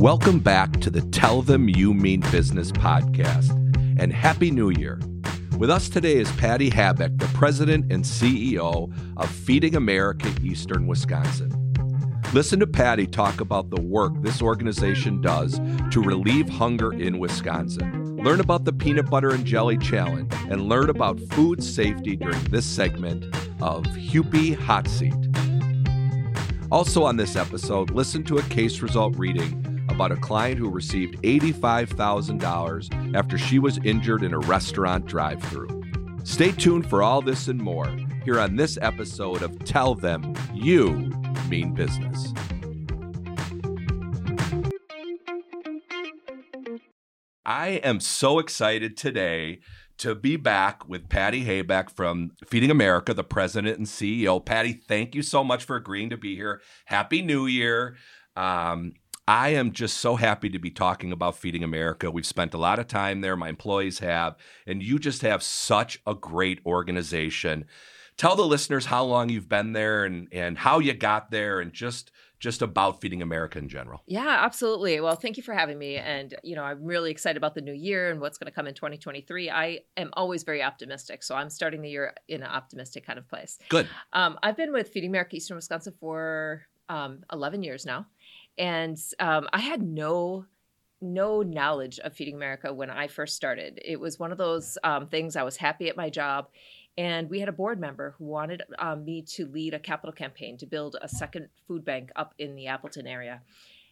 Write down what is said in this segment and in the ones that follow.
Welcome back to the Tell Them You Mean Business podcast and Happy New Year. With us today is Patty Habeck, the president and CEO of Feeding America Eastern Wisconsin. Listen to Patty talk about the work this organization does to relieve hunger in Wisconsin. Learn about the Peanut Butter and Jelly Challenge and learn about food safety during this segment of Hupy Hot Seat. Also, on this episode, listen to a case result reading about a client who received $85,000 after she was injured in a restaurant drive through. Stay tuned for all this and more here on this episode of Tell Them You Mean Business. I am so excited today to be back with Patty Habeck from Feeding America, the president and CEO. Patty, thank you so much for agreeing to be here. Happy New Year. Um, I am just so happy to be talking about Feeding America. We've spent a lot of time there, my employees have, and you just have such a great organization. Tell the listeners how long you've been there and, and how you got there and just just about feeding America in general. Yeah, absolutely. Well, thank you for having me. And, you know, I'm really excited about the new year and what's going to come in 2023. I am always very optimistic. So I'm starting the year in an optimistic kind of place. Good. Um, I've been with Feeding America Eastern Wisconsin for um, 11 years now and um, I had no no knowledge of Feeding America when I first started. It was one of those um, things. I was happy at my job, and we had a board member who wanted um, me to lead a capital campaign to build a second food bank up in the Appleton area.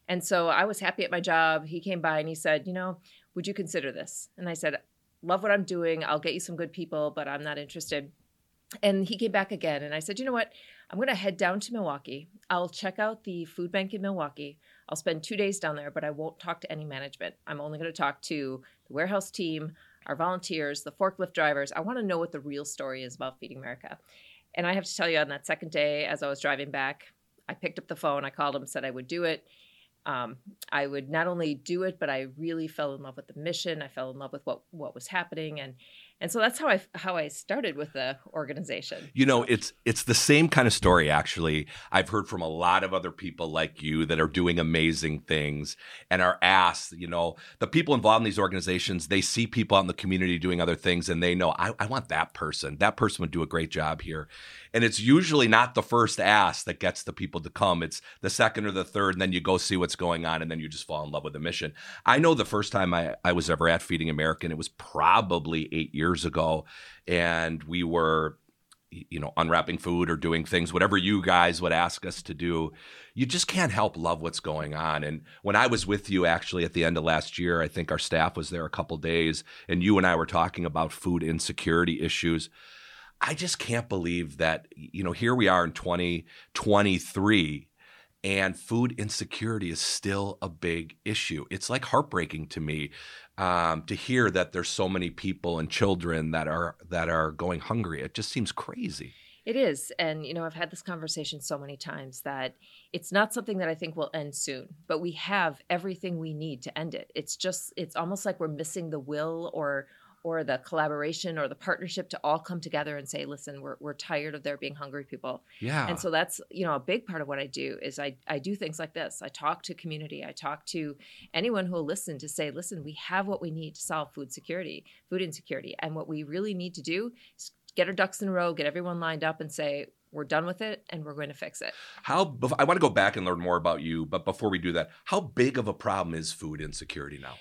And so I was happy at my job. He came by and he said, "You know, would you consider this?" And I said, "Love what I'm doing. I'll get you some good people, but I'm not interested." And he came back again, and I said, "You know what? I'm going to head down to Milwaukee. I'll check out the food bank in Milwaukee. I'll spend two days down there, but I won't talk to any management. I'm only going to talk to the warehouse team, our volunteers, the forklift drivers. I want to know what the real story is about Feeding America. And I have to tell you, on that second day, as I was driving back, I picked up the phone. I called him, said I would do it. Um, I would not only do it, but I really fell in love with the mission. I fell in love with what what was happening, and and so that's how I how I started with the organization. You know, it's it's the same kind of story actually. I've heard from a lot of other people like you that are doing amazing things and are asked, you know, the people involved in these organizations, they see people out in the community doing other things and they know I, I want that person. That person would do a great job here. And it's usually not the first ask that gets the people to come. It's the second or the third, and then you go see what's going on, and then you just fall in love with the mission. I know the first time I, I was ever at Feeding American, it was probably eight years ago, and we were you know unwrapping food or doing things whatever you guys would ask us to do you just can't help love what's going on. And when i was with you actually at the end of last year i think our staff was there a couple days and you and i were talking about food insecurity issues. I just can't believe that, you know, here we are in 2023 and food insecurity is still a big issue. It's like heartbreaking to me um, to hear that there's so many people and children that are that are going hungry. It just seems crazy. It is. And, you know, I've had this conversation so many times that it's not something that I think will end soon, but we have everything we need to end it. It's just, it's almost like we're missing the will or, or the collaboration or the partnership to all come together and say listen we're, we're tired of there being hungry people. Yeah. and so that's you know a big part of what i do is i i do things like this. I talk to community. I talk to anyone who will listen to say listen we have what we need to solve food security food insecurity. And what we really need to do is get our ducks in a row get everyone lined up and say we're done with it and we're going to fix it. How I want to go back and learn more about you, but before we do that, how big of a problem is food insecurity now?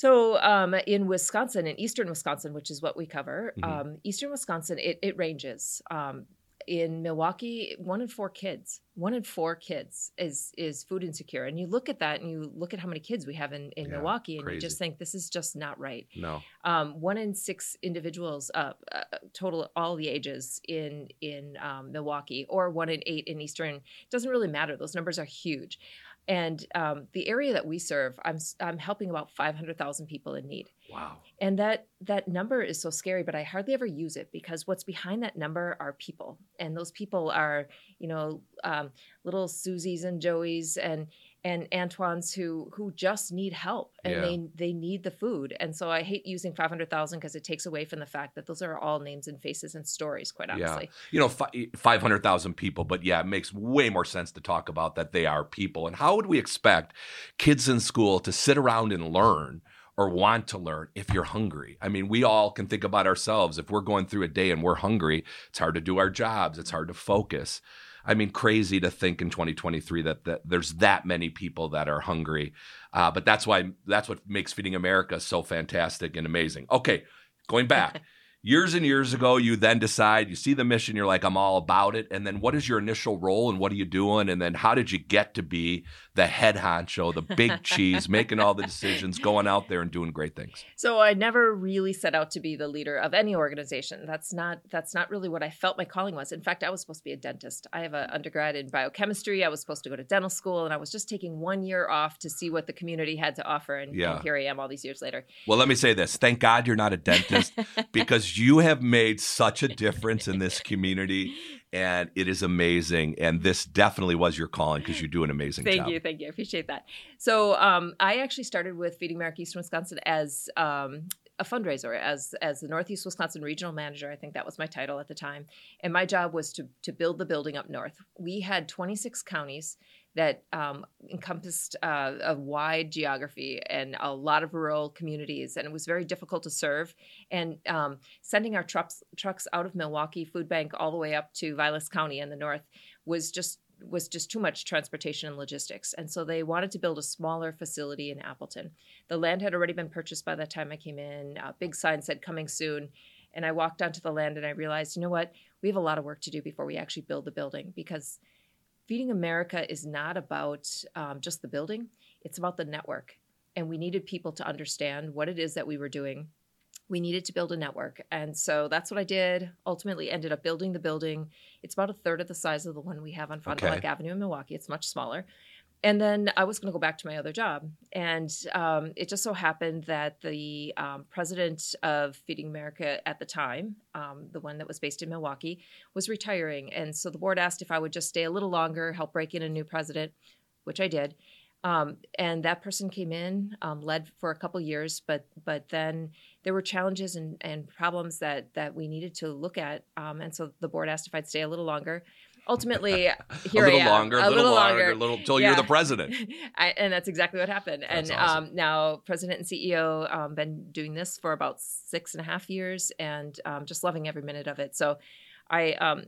So um, in Wisconsin, in eastern Wisconsin, which is what we cover, mm-hmm. um, eastern Wisconsin, it, it ranges. Um, in Milwaukee, one in four kids, one in four kids is is food insecure. And you look at that, and you look at how many kids we have in, in yeah, Milwaukee, and crazy. you just think this is just not right. No. Um, one in six individuals, uh, uh, total all the ages in in um, Milwaukee, or one in eight in Eastern. Doesn't really matter. Those numbers are huge. And um, the area that we serve, I'm I'm helping about 500,000 people in need. Wow. And that that number is so scary, but I hardly ever use it because what's behind that number are people, and those people are you know um, little Susies and Joeys and and Antoine's who who just need help and Yeah. they they need the food. And so I hate using 500,000 because it takes away from the fact that those are all names and faces and stories quite honestly. Yeah. you know, fi- 500,000 people, but yeah, it makes way more sense to talk about that they are people. And how would we expect kids in school to sit around and learn or want to learn if you're hungry? I mean, we all can think about ourselves. If we're going through a day and we're hungry, it's hard to do our jobs, it's hard to focus. I mean, crazy to think in 2023 that, that there's that many people that are hungry. Uh, but that's why that's what makes Feeding America so fantastic and amazing. Okay, going back years and years ago you then decide you see the mission you're like i'm all about it and then what is your initial role and what are you doing and then how did you get to be the head honcho the big cheese making all the decisions going out there and doing great things So I never really set out to be the leader of any organization. That's not that's not really what I felt my calling was. In fact, I was supposed to be a dentist. I have an undergrad in biochemistry. I was supposed to go to dental school, and I was just taking one year off to see what the community had to offer. And, Yeah. and here I am, all these years later. well let me say this thank god you're not a dentist because you have made such a difference in this community and it is amazing and this definitely was your calling because you do an amazing Thank job Thank you, thank you. I appreciate that. So um, I actually started with Feeding America Eastern Wisconsin as um, a fundraiser, as as the Northeast Wisconsin Regional Manager. I think that was my title at the time, and my job was to to build the building up north. We had 26 counties that um, encompassed uh, a wide geography and a lot of rural communities, and it was very difficult to serve. And um, sending our trucks trucks out of Milwaukee Food Bank all the way up to Vilas County in the north was just was just too much transportation and logistics. And so they wanted to build a smaller facility in Appleton. The land had already been purchased by the time I came in. A big sign said coming soon. And I walked onto the land and I realized, you know what? We have a lot of work to do before we actually build the building because Feeding America is not about um, just the building, it's about the network. And we needed people to understand what it is that we were doing. We needed to build a network. And so that's what I did. Ultimately, ended up building the building. It's about a third of the size of the one we have on Fond du. Lac Avenue in Milwaukee. It's much smaller. And then I was going to go back to my other job. And um, it just so happened that the um, president of Feeding America at the time, um, the one that was based in Milwaukee, was retiring. And so the board asked if I would just stay a little longer, help break in a new president, which I did. Um, and that person came in, um, led for a couple years, but but then there were challenges and, and problems that that we needed to look at. Um, and so the board asked if I'd stay a little longer. Ultimately, here a little I am, longer a, little, longer, a little till you're the president I, and that's exactly what happened. That's and awesome. um, now, president and CEO, um, been doing this for about six and a half years, and um, just loving every minute of it. So, I um,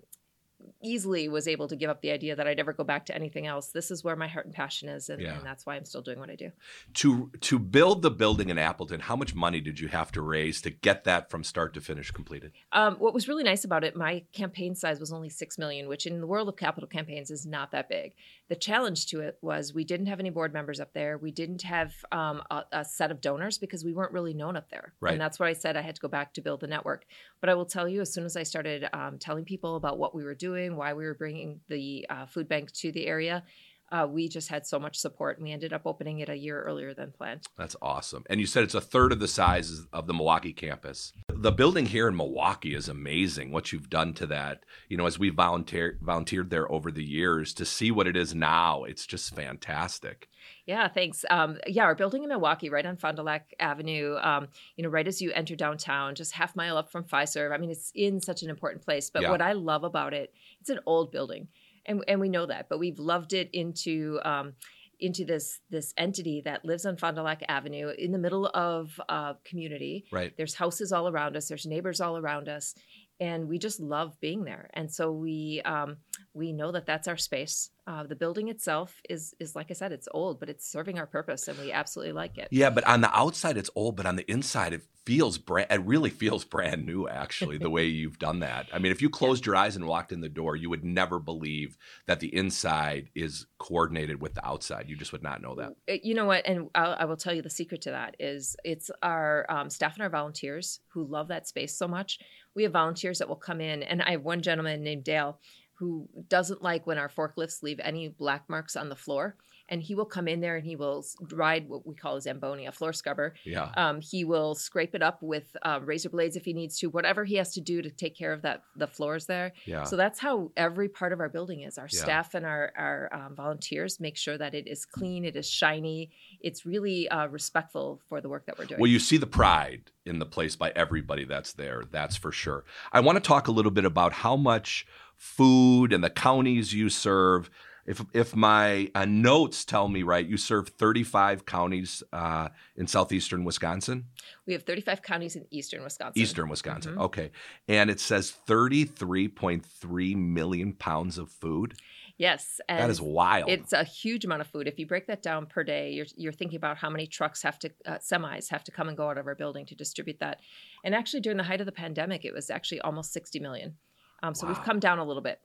easily was able to give up the idea that I'd ever go back to anything else. This is where my heart and passion is, and, Yeah. and that's why I'm still doing what I do. to to build the building in Appleton, how much money did you have to raise to get that from start to finish completed? Um, what was really nice about it, my campaign size was only six million, which in the world of capital campaigns is not that big. The challenge to it was we didn't have any board members up there. We didn't have um, a, a set of donors because we weren't really known up there, Right. and that's why I said I had to go back to build the network. But I will tell you, as soon as I started um, telling people about what we were doing, why we were bringing the uh, food bank to the area. Uh, we just had so much support, and we ended up opening it a year earlier than planned. That's awesome. And you said it's a third of the size of the Milwaukee campus. The building here in Milwaukee is amazing. What you've done to that, you know, as we volunteer volunteered there over the years to see what it is now, it's just fantastic. Yeah, thanks. Um, yeah, our building in Milwaukee, right on Fond du Lac Avenue, um, you know, right as you enter downtown, just half mile up from Fiserv. I mean, it's in such an important place. But Yeah. what I love about it, it's an old building, and and we know that, but we've loved it into. Um, into this this entity that lives on Fond du Lac Avenue in the middle of uh, community. Right. There's houses all around us. There's neighbors all around us, and we just love being there. And so we um, we know that that's our space. Uh, the building itself is is like I said, it's old, but it's serving our purpose, and we absolutely like it. Yeah, but on the outside it's old, but on the inside it feels brand it really feels brand new actually the way you've done that. I mean, if you closed your eyes and walked in the door, you would never believe that the inside is coordinated with the outside. You just would not know that. You know what? And I'll, I will tell you the secret to that is it's our um, staff and our volunteers who love that space so much. We have volunteers that will come in, and I have one gentleman named Dale who doesn't like when our forklifts leave any black marks on the floor and he will come in there and he will ride what we call a zamboni, a floor scrubber. Yeah. Um, he will scrape it up with uh, razor blades if he needs to, whatever he has to do to take care of that the floors there. Yeah. So that's how every part of our building is. Our Yeah. staff and our our um, volunteers make sure that it is clean, it is shiny, it's really uh, respectful for the work that we're doing. Well, you see the pride in the place by everybody that's there. That's for sure. I want to talk a little bit about how much food and the counties you serve. If if my uh, notes tell me right, you serve 35 counties uh, in southeastern Wisconsin, we have 35 counties in eastern Wisconsin. eastern Wisconsin. Mhm. Okay, and it says 33.3 million pounds of food. Yes, and that is wild. It's a huge amount of food. If you break that down per day, you're, you're thinking about how many trucks have to, uh, semis have to come and go out of our building to distribute that. And actually, during the height of the pandemic, it was actually almost 60 million. Um, so Wow. we've come down a little bit.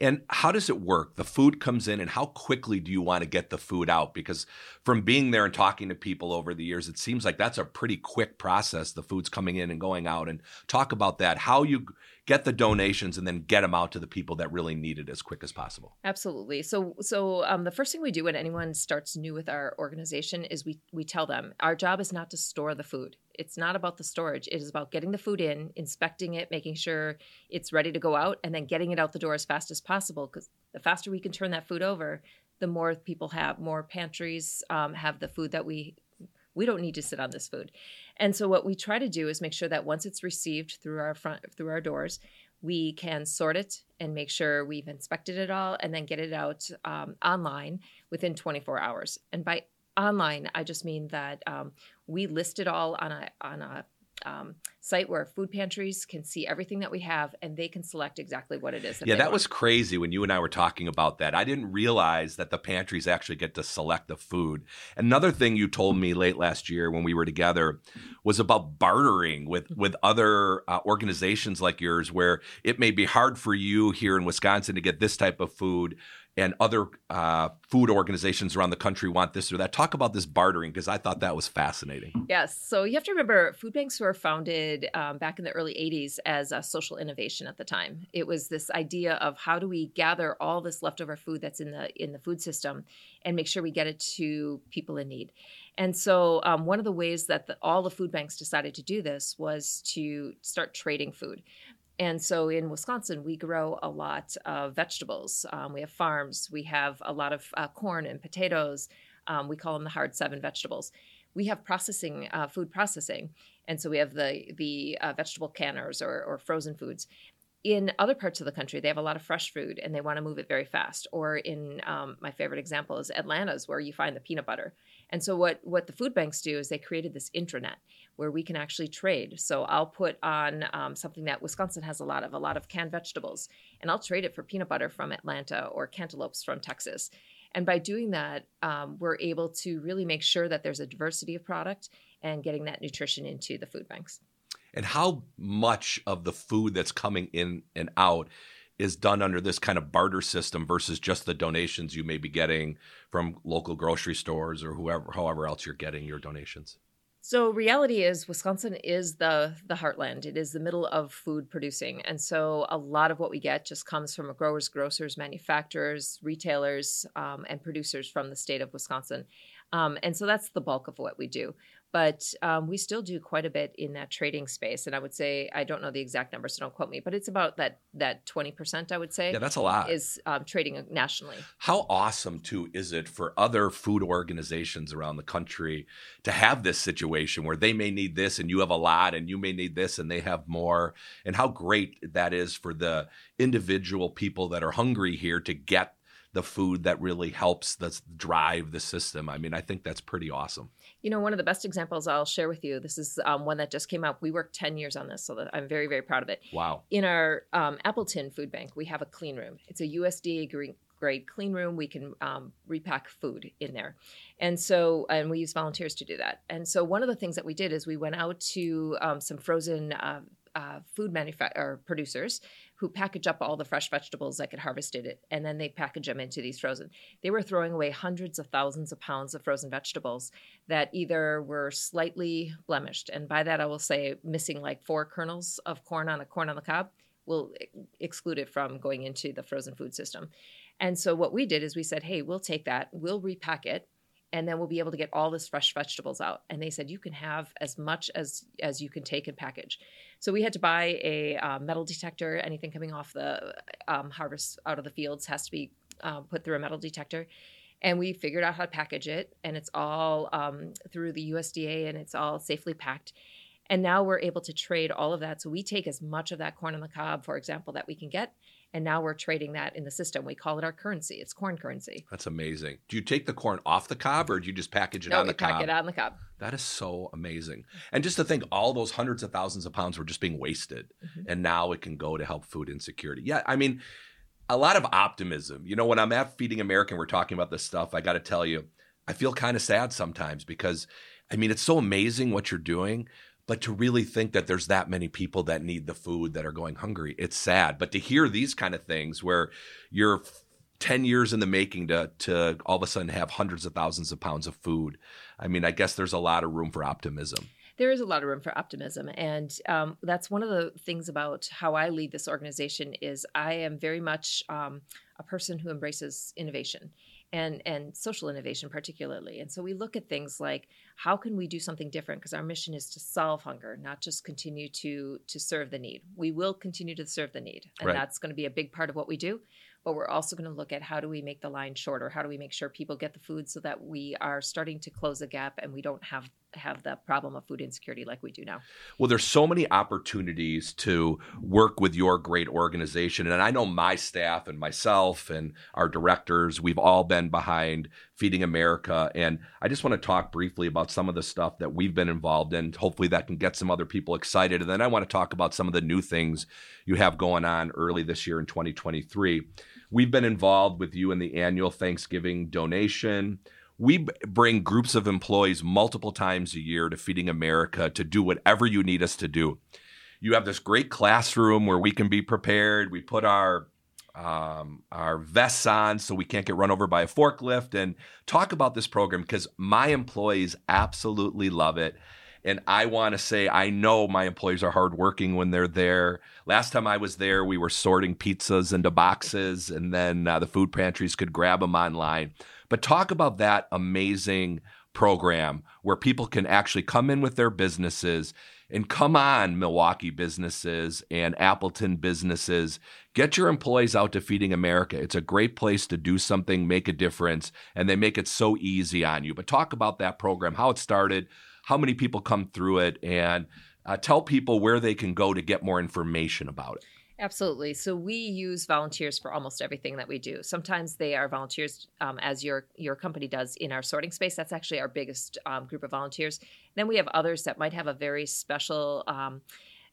And how does it work? The food comes in, and how quickly do you want to get the food out? Because from being there and talking to people over the years, it seems like that's a pretty quick process. The food's coming in and going out. And talk about that, how you get the donations and then get them out to the people that really need it as quick as possible. Absolutely. So, so um, the first thing we do when anyone starts new with our organization is we we tell them our job is not to store the food. It's not about the storage. It is about getting the food in, inspecting it, making sure it's ready to go out, and then getting it out the door as fast as possible. Because the faster we can turn that food over, the more people have, more pantries um, have the food that we we don't need to sit on this food. And so what we try to do is make sure that once it's received through our front through our doors, we can sort it and make sure we've inspected it all and then get it out um, online within 24 hours. And by online, I just mean that um, we list it all on a on a um, site where food pantries can see everything that we have and they can select exactly what it is. That yeah, that want. was crazy when you and I were talking about that. I didn't realize that the pantries actually get to select the food. Another thing you told me late last year when we were together was about bartering with with other uh, organizations like yours, where it may be hard for you here in Wisconsin to get this type of food. And other uh, food organizations around the country want this or that. Talk about this bartering because I thought that was fascinating. Yes. So you have to remember, food banks were founded um, back in the early 80s as a social innovation at the time. It was this idea of how do we gather all this leftover food that's in the in the food system and make sure we get it to people in need. And so um, one of the ways that the, all the food banks decided to do this was to start trading food. And so in Wisconsin, we grow a lot of vegetables. Um, we have farms. We have a lot of uh, corn and potatoes. Um, we call them the hard seven vegetables. We have processing, uh, food processing, and so we have the the uh, vegetable canners or, or frozen foods. In other parts of the country, they have a lot of fresh food and they want to move it very fast. Or in um, my favorite example is Atlanta's, where you find the peanut butter. And so what what the food banks do is they created this intranet where we can actually trade. So I'll put on um, something that Wisconsin has a lot of, a lot of canned vegetables, and I'll trade it for peanut butter from Atlanta or cantaloupes from Texas. And by doing that, um, we're able to really make sure that there's a diversity of product and getting that nutrition into the food banks. and how much of the food that's coming in and out is done under this kind of barter system versus just the donations you may be getting from local grocery stores or whoever however else you're getting your donations So reality is Wisconsin is the the heartland. It is the middle of food producing. And so a lot of what we get just comes from growers, grocers, manufacturers, retailers, um, and producers from the state of Wisconsin. Um, and so that's the bulk of what we do. But um, we still do quite a bit in that trading space. And I would say I don't know the exact number, so don't quote me, but it's about that that twenty percent. I would say yeah that's a lot is um, trading nationally. how awesome too is it for other food organizations around the country to have this situation where they may need this and you have a lot and you may need this and they have more and how great that is for the individual people that are hungry here to get the food that really helps that's drive the system i mean i think that's pretty awesome You know, one of the best examples I'll share with you. This is um, one that just came out. We worked ten years on this, so I'm very, very proud of it. wow In our um, Appleton Food Bank, we have a clean room. It's a USDA green, grade clean room. We can um, repack food in there, and so and we use volunteers to do that. And so one of the things that we did is we went out to um, some frozen uh, uh, food manufa- or producers who package up all the fresh vegetables that get harvested it, and then they package them into these frozen. They were throwing away hundreds of thousands of pounds of frozen vegetables that either were slightly blemished, and by that I will say missing like four kernels of corn on a corn on the cob we'll exclude it from going into the frozen food system. And so what we did is we said, hey, we'll take that, we'll repack it, and then we'll be able to get all this fresh vegetables out. And they said you can have as much as as you can take and package. So we had to buy a uh, metal detector. Anything coming off the um, harvest out of the fields has to be um, put through a metal detector. And we figured out how to package it, and it's all um, through the USDA, and it's all safely packed. And now we're able to trade all of that. So we take as much of that corn on the cob, for example, that we can get, and now we're trading that in the system. We call it our currency. It's corn currency. That's amazing. Do you take the corn off the cob, or do you just package it no, on the we pack cob? it on the cob. That is so amazing. And just to think, all those hundreds of thousands of pounds were just being wasted, Mhm. and now it can go to help food insecurity. Yeah, I mean, a lot of optimism. You know, when I'm at Feeding America and we're talking about this stuff, I got to tell you, I feel kind of sad sometimes because, I mean, it's so amazing what you're doing. But to really think that there's that many people that need the food that are going hungry, it's sad. But to hear these kind of things where you're 10 years in the making to, to all of a sudden have hundreds of thousands of pounds of food, I mean, I guess there's a lot of room for optimism. there is a lot of room for optimism and um, that's one of the things about how i lead this organization is i am very much um, a person who embraces innovation and and social innovation particularly. And so we look at things like how can we do something different? Because our mission is to solve hunger not just continue to to serve the need. We will continue to serve the need and Right. that's going to be a big part of what we do. But we're also going to look at how do we make the line shorter? How do we make sure people get the food so that we are starting to close the gap and we don't have have the problem of food insecurity like we do now Well, there's so many opportunities to work with your great organization. And I know my staff and myself and our directors, we've all been behind Feeding America. And I just want to talk briefly about some of the stuff that we've been involved in. Hopefully, that can get some other people excited. And then I want to talk about some of the new things you have going on early this year in 2023. We've been involved with you in the annual Thanksgiving donation. We bring groups of employees multiple times a year to Feeding America to do whatever you need us to do. You have this great classroom where we can be prepared. We put our um, our vests on so we can't get run over by a forklift and talk about this program because my employees absolutely love it. And I want to say, I know my employees are hardworking when they're there. Last time I was there, we were sorting pizzas into boxes, and then uh, the food pantries could grab them online. But talk about that amazing program where people can actually come in with their businesses and come on, Milwaukee businesses and Appleton businesses. Get your employees out to Feeding America. It's a great place to do something, make a difference, and they make it so easy on you. But talk about that program, how it started, how many people come through it, and uh, tell people where they can go to get more information about it. Absolutely. So we use volunteers for almost everything that we do. Sometimes they are volunteers, um, as your your company does in our sorting space. That's actually our biggest um, group of volunteers. Then we have others that might have a very special. Um,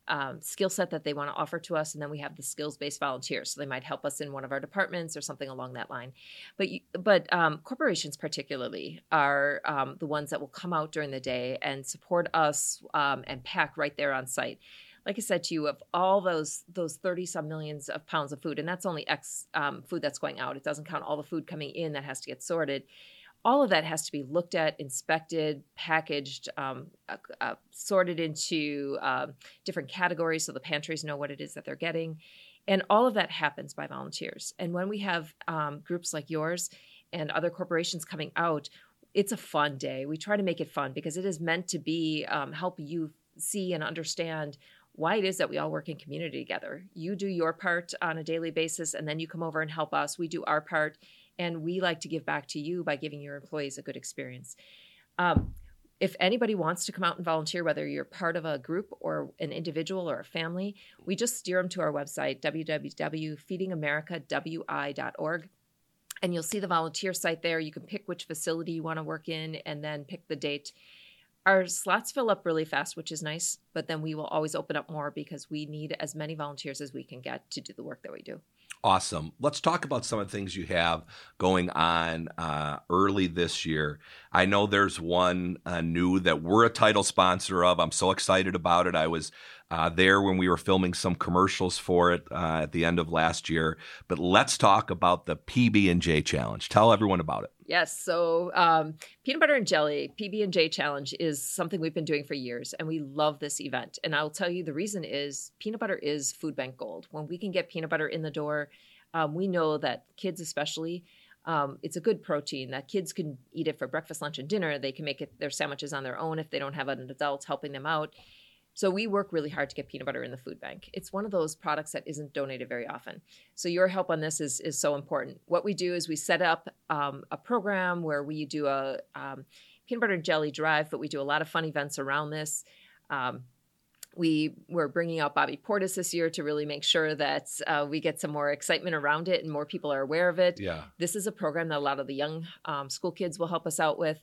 um, skill set that they want to offer to us, and then we have the skills based volunteers. So they might help us in one of our departments or something along that line. But you, but um, corporations particularly are um, the ones that will come out during the day and support us um, and pack right there on site like I said to you, of all those those thirty some millions of pounds of food, and that's only X um, food that's going out. It doesn't count all the food coming in that has to get sorted. All of that has to be looked at, inspected, packaged, um, uh, uh, sorted into uh, different categories so the pantries know what it is that they're getting. And all of that happens by volunteers. And when we have um, groups like yours and other corporations coming out, it's a fun day. We try to make it fun because it is meant to be um, help you see and understand why it is that we all work in community together. You do your part on a daily basis, and then you come over and help us. We do our part, and we like to give back to you by giving your employees a good experience. Um, if anybody wants to come out and volunteer, whether you're part of a group or an individual or a family, we just steer them to our website, www.feedingamericawi.org. And you'll see the volunteer site there. You can pick which facility you want to work in and then pick the date. Our slots fill up really fast, which is nice, but then we will always open up more because we need as many volunteers as we can get to do the work that we do. Awesome. Let's talk about some of the things you have going on uh, early this year. I know there's one uh, new that we're a title sponsor of. I'm so excited about it. I was uh, there when we were filming some commercials for it uh, at the end of last year. But let's talk about the PB and J challenge. Tell everyone about it. Yes. So, um, peanut butter and jelly PB and J challenge is something we've been doing for years, and we love this event. And I'll tell you the reason is peanut butter is food bank gold. When we can get peanut butter in the door, um, we know that kids, especially. Um, it's a good protein that kids can eat it for breakfast, lunch, and dinner. They can make it their sandwiches on their own if they don't have an adult helping them out. So we work really hard to get peanut butter in the food bank. It's one of those products that isn't donated very often. So your help on this is is so important. What we do is we set up um, a program where we do a um, peanut butter and jelly drive, but we do a lot of fun events around this. Um, we were bringing out Bobby Portis this year to really make sure that uh, we get some more excitement around it and more people are aware of it. Yeah. This is a program that a lot of the young um, school kids will help us out with.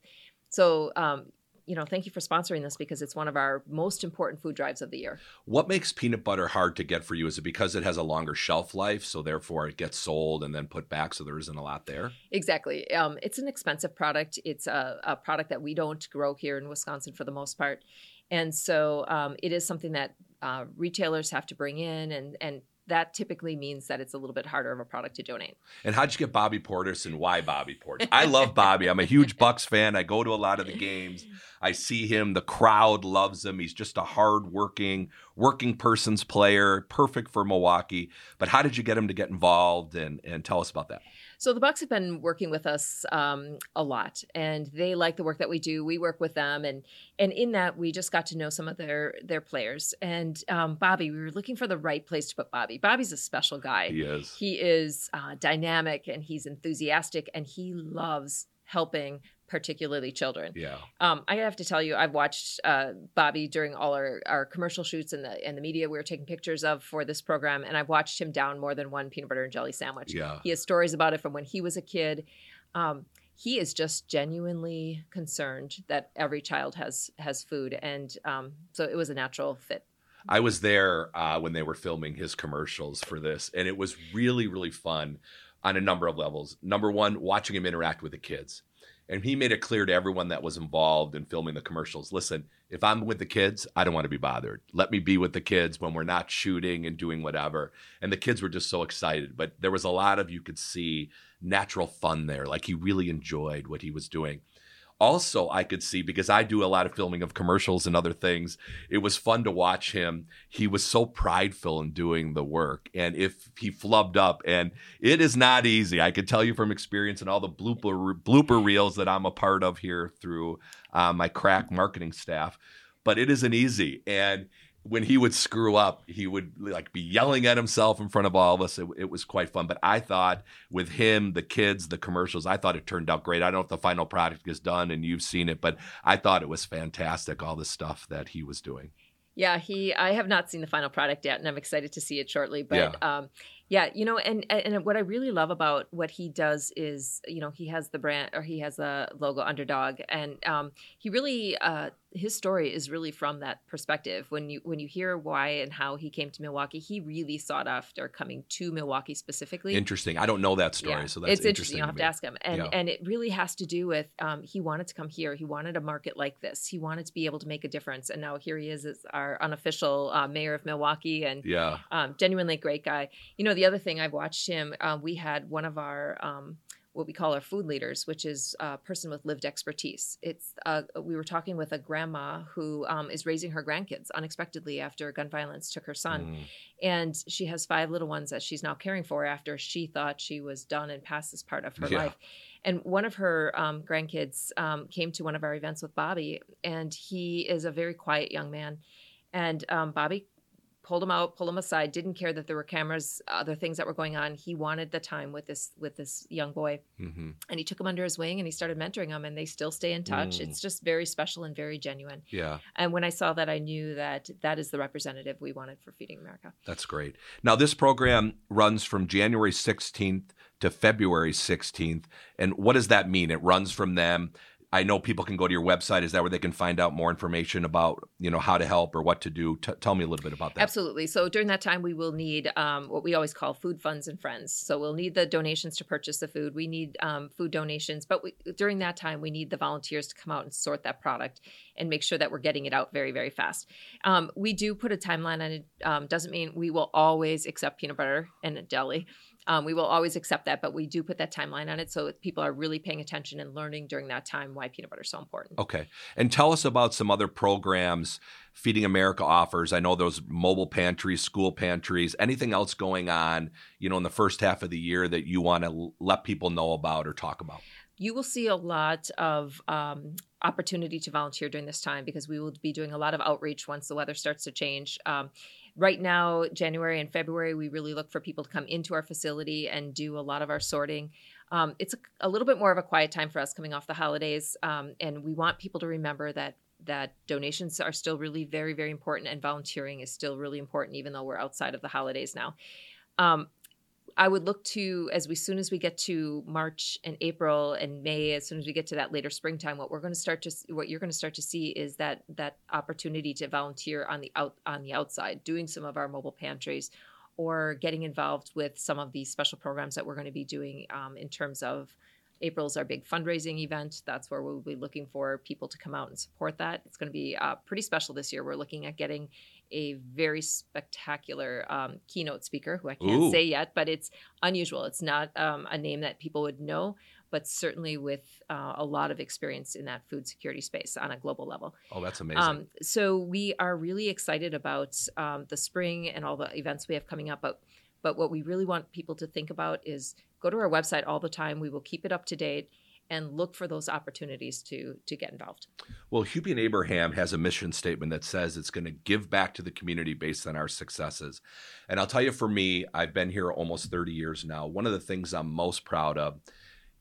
So um, you know, thank you for sponsoring this because it's one of our most important food drives of the year. What makes peanut butter hard to get for you? Is it because it has a longer shelf life, so therefore it gets sold and then put back, so there isn't a lot there? Exactly. Um, it's an expensive product. It's a, a, product that we don't grow here in Wisconsin for the most part, and so um, it is something that uh, retailers have to bring in and and that typically means that it's a little bit harder of a product to donate. And how'd you get Bobby Portis and why Bobby Portis? I love Bobby. I'm a huge Bucks fan. I go to a lot of the games. I see him. The crowd loves him. He's just a hard-working, working person's player, perfect for Milwaukee. But how did you get him to get involved? And and tell us about that. So the Bucks have been working with us um, a lot, and they like the work that we do. We work with them, and and in that we just got to know some of their their players. And um, Bobby, we were looking for the right place to put Bobby. Bobby's a special guy. He is. He is uh, dynamic, and he's enthusiastic, and he loves helping particularly children. Yeah. Um, I have to tell you, I've watched uh, Bobby during all our, our commercial shoots and the and the media we were taking pictures of for this program, and I've watched him down more than one peanut butter and jelly sandwich. Yeah. He has stories about it from when he was a kid. Um, he is just genuinely concerned that every child has has food, and um, so it was a natural fit. I was there uh, when they were filming his commercials for this, and it was really, really fun on a number of levels. Number one, watching him interact with the kids. And he made it clear to everyone that was involved in filming the commercials listen, if I'm with the kids, I don't want to be bothered. Let me be with the kids when we're not shooting and doing whatever. And the kids were just so excited. But there was a lot of, you could see natural fun there. Like he really enjoyed what he was doing also I could see because I do a lot of filming of commercials and other things. It was fun to watch him. He was so prideful in doing the work. And if he flubbed up, and it is not easy, I can tell you from experience and all the blooper blooper reels that I'm a part of here through uh, my crack marketing staff. But it isn't easy. And when he would screw up, he would like be yelling at himself in front of all of us. It, it, was quite fun. But I thought with him, the kids, the commercials, I thought it turned out great. I don't know if the final product is done and you've seen it, but I thought it was fantastic. All the stuff that he was doing. Yeah, he. I have not seen the final product yet, and I'm excited to see it shortly. But yeah. um, yeah, you know, and and what I really love about what he does is, you know, he has the brand or he has the logo underdog, and um, he really uh, his story is really from that perspective. When you when you hear why and how he came to Milwaukee, he really sought after coming to Milwaukee specifically. Interesting. I don't know that story, yeah. so that's it's interesting. interesting. You'll have to ask him, and yeah. and it really has to do with um, he wanted to come here. He wanted a market like this. He wanted to be able to make a difference, and now here he is as our unofficial uh, mayor of Milwaukee, and yeah, um, genuinely great guy. You know know, the other thing I've watched him, uh, we had one of our um, what we call our food leaders, which is a person with lived expertise. It's uh, we were talking with a grandma who um, is raising her grandkids unexpectedly after gun violence took her son, mm. and she has five little ones that she's now caring for after she thought she was done and past this part of her yeah. life. And one of her um, grandkids um, came to one of our events with Bobby, and he is a very quiet young man. And um, Bobby pulled him out, pulled him aside, didn't care that there were cameras, other things that were going on. He wanted the time with this with this young boy, mm-hmm. and he took him under his wing and he started mentoring him, and they still stay in touch. Mm. It's just very special and very genuine. Yeah. And when I saw that, I knew that that is the representative we wanted for Feeding America. That's great. Now this program runs from January 16th to February 16th, and what does that mean? It runs from them I know people can go to your website. Is that where they can find out more information about you know how to help or what to do? T- tell me a little bit about that. Absolutely. So during that time, we will need um, what we always call food funds and friends. So we'll need the donations to purchase the food. We need um, food donations, but we, during that time, we need the volunteers to come out and sort that product and make sure that we're getting it out very very fast. Um, we do put a timeline on it. Um, doesn't mean we will always accept peanut butter and deli. Um, we will always accept that, but we do put that timeline on it so people are really paying attention and learning during that time why peanut butter is so important. Okay. And tell us about some other programs Feeding America offers. I know those mobile pantries, school pantries, anything else going on, you know, in the first half of the year that you want to let people know about or talk about? You will see a lot of um, opportunity to volunteer during this time because we will be doing a lot of outreach once the weather starts to change. Um, right now, January and February, we really look for people to come into our facility and do a lot of our sorting. Um, it's a, a, little bit more of a quiet time for us coming off the holidays, um, and we want people to remember that that donations are still really very very important, and volunteering is still really important, even though we're outside of the holidays now. Um, I would look to as we soon as we get to March and April and May, as soon as we get to that later springtime, what we're going to start to what you're going to start to see is that that opportunity to volunteer on the out on the outside, doing some of our mobile pantries, or getting involved with some of these special programs that we're going to be doing um, in terms of April's our big fundraising event. That's where we'll be looking for people to come out and support that. It's going to be uh, pretty special this year. We're looking at getting a very spectacular um, keynote speaker who I can't Ooh. say yet, but it's unusual. It's not um, a name that people would know, but certainly with uh, a lot of experience in that food security space on a global level. Oh, that's amazing. Um, so we are really excited about um, the spring and all the events we have coming up. But but what we really want people to think about is go to our website all the time. We will keep it up to date and look for those opportunities to to get involved. Well, and Abraham has a mission statement that says it's going to give back to the community based on our successes. And I'll tell you for me, I've been here almost 30 years now. One of the things I'm most proud of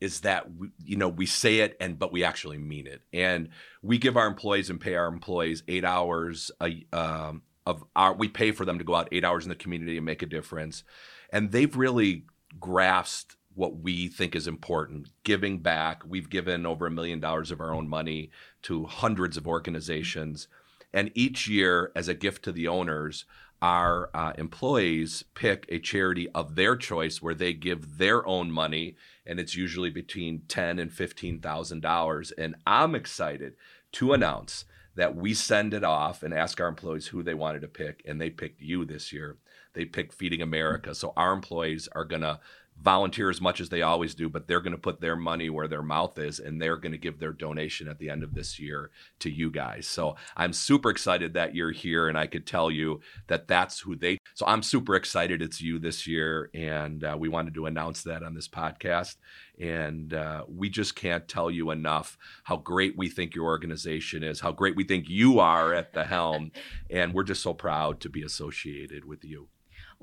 is that we, you know we say it and but we actually mean it. And we give our employees and pay our employees 8 hours a um, of our we pay for them to go out 8 hours in the community and make a difference. And they've really grasped what we think is important. Giving back we've given over a million dollars of our own money to hundreds of organizations. And each year as a gift to the owners our uh, employees pick a charity of their choice where they give their own money and it's usually between 10 and 15 thousand dollars. And i'm excited to announce that we send it off and ask our employees who they wanted to pick and they picked you this year. They picked feeding america. So our employees are going to volunteer as much as they always do, but they're going to put their money where their mouth is and they're going to give their donation at the end of this year to you guys. So I'm super excited that you're here and I could tell you that that's who they. So I'm super excited it's you this year. And uh, we wanted to announce that on this podcast. And uh, we just can't tell you enough how great we think your organization is, how great we think you are at the helm. and we're just so proud to be associated with you.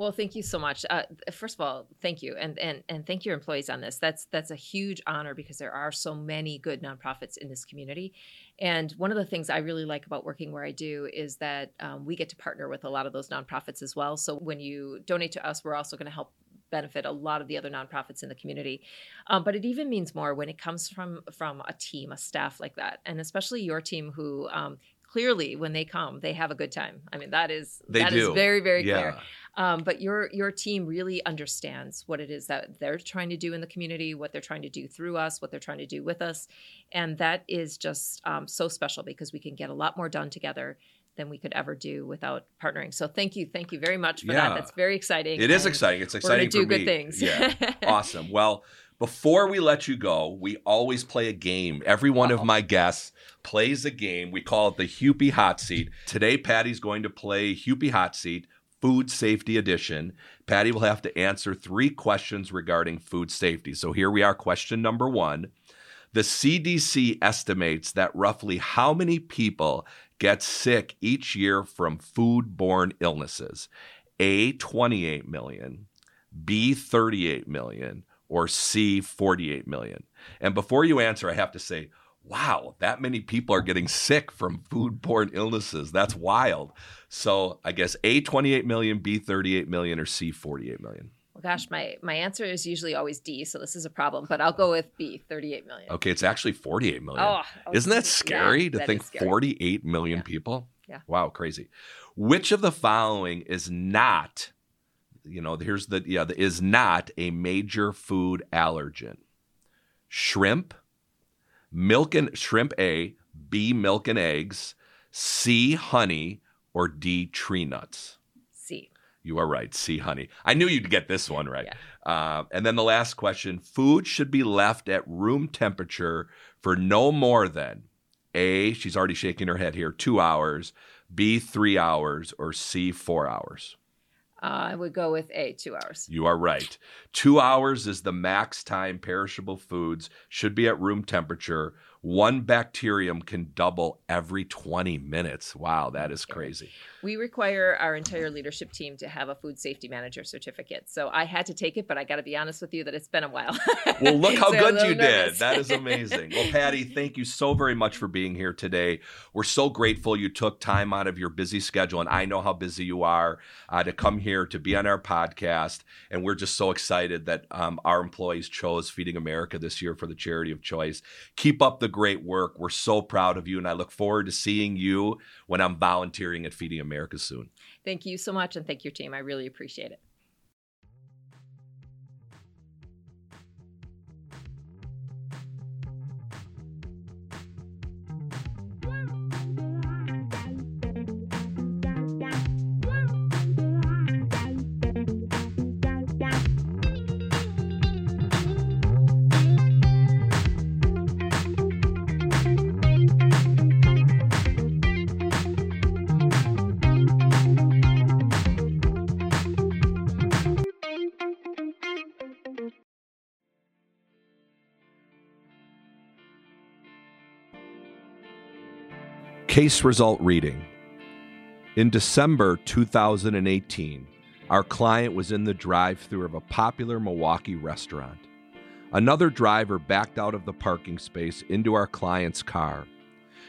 Well, thank you so much. Uh, first of all, thank you, and and and thank your employees on this. That's that's a huge honor because there are so many good nonprofits in this community, and one of the things I really like about working where I do is that um, we get to partner with a lot of those nonprofits as well. So when you donate to us, we're also going to help benefit a lot of the other nonprofits in the community. Um, but it even means more when it comes from from a team, a staff like that, and especially your team who um, clearly when they come they have a good time i mean that is they that is very very yeah. clear um, but your your team really understands what it is that they're trying to do in the community what they're trying to do through us what they're trying to do with us and that is just um, so special because we can get a lot more done together than we could ever do without partnering. So thank you, thank you very much for yeah. that. That's very exciting. It is exciting. It's exciting. We're do good things. Yeah, awesome. Well, before we let you go, we always play a game. Every one Uh-oh. of my guests plays a game. We call it the Hupy Hot Seat. Today, Patty's going to play Hupy Hot Seat, Food Safety Edition. Patty will have to answer three questions regarding food safety. So here we are, question number one. The CDC estimates that roughly how many people get sick each year from foodborne illnesses? A, 28 million, B, 38 million, or C, 48 million? And before you answer, I have to say, wow, that many people are getting sick from foodborne illnesses. That's wild. So I guess A, 28 million, B, 38 million, or C, 48 million. Well, gosh, my my answer is usually always D, so this is a problem. But I'll go with B, 38 million. Okay, it's actually 48 million. Oh, Isn't that scary yeah, to that think scary. 48 million Yeah. people? Yeah. Wow, crazy. Which of the following is not, you know, here's the, yeah, the, is not a major food allergen? Shrimp, milk and shrimp A, B, milk and eggs, C, honey, or D, tree nuts? C. You are right. C, honey. I knew you'd get this one right. Uh, and then the last question food should be left at room temperature for no more than A, she's already shaking her head here, two hours, B, three hours, or C, four hours. Uh, I would go with A, two hours. You are right. Two hours is the max time perishable foods should be at room temperature. One bacterium can double every 20 minutes. Wow, that is crazy. We require our entire leadership team to have a food safety manager certificate. So I had to take it, but I got to be honest with you that it's been a while. Well, look how So good you nervous. did. That is amazing. Well, Patty, thank you so very much for being here today. We're so grateful you took time out of your busy schedule, and I know how busy you are uh, to come here to be on our podcast. And we're just so excited that um, our employees chose Feeding America this year for the charity of choice. Keep up the great work. We're so proud of you, and I look forward to seeing you when I'm volunteering at Feeding America soon. thank you so much, and thank your team. I really appreciate it. Case result reading. In December 2018, our client was in the drive through of a popular Milwaukee restaurant. Another driver backed out of the parking space into our client's car.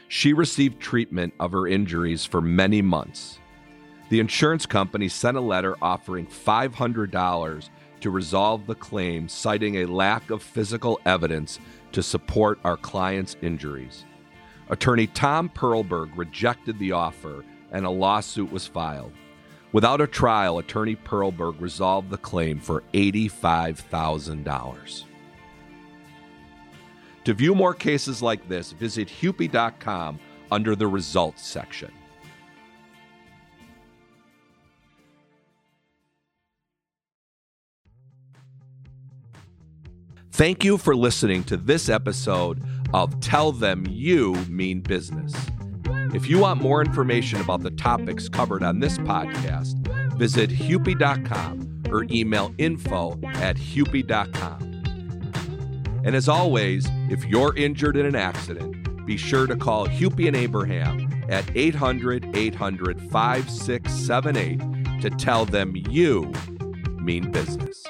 She received treatment of her injuries for many months. The insurance company sent a letter offering $500 to resolve the claim, citing a lack of physical evidence to support our client's injuries. Attorney Tom Perlberg rejected the offer and a lawsuit was filed. Without a trial, Attorney Perlberg resolved the claim for $85,000. To view more cases like this, visit Hupy.com under the results section. Thank you for listening to this episode of Tell Them You Mean Business. If you want more information about the topics covered on this podcast, visit Hupy.com or email info at Hupy.com. And as always, if you're injured in an accident, be sure to call Hupy and Abraham at 800 800 5678 to tell them you mean business.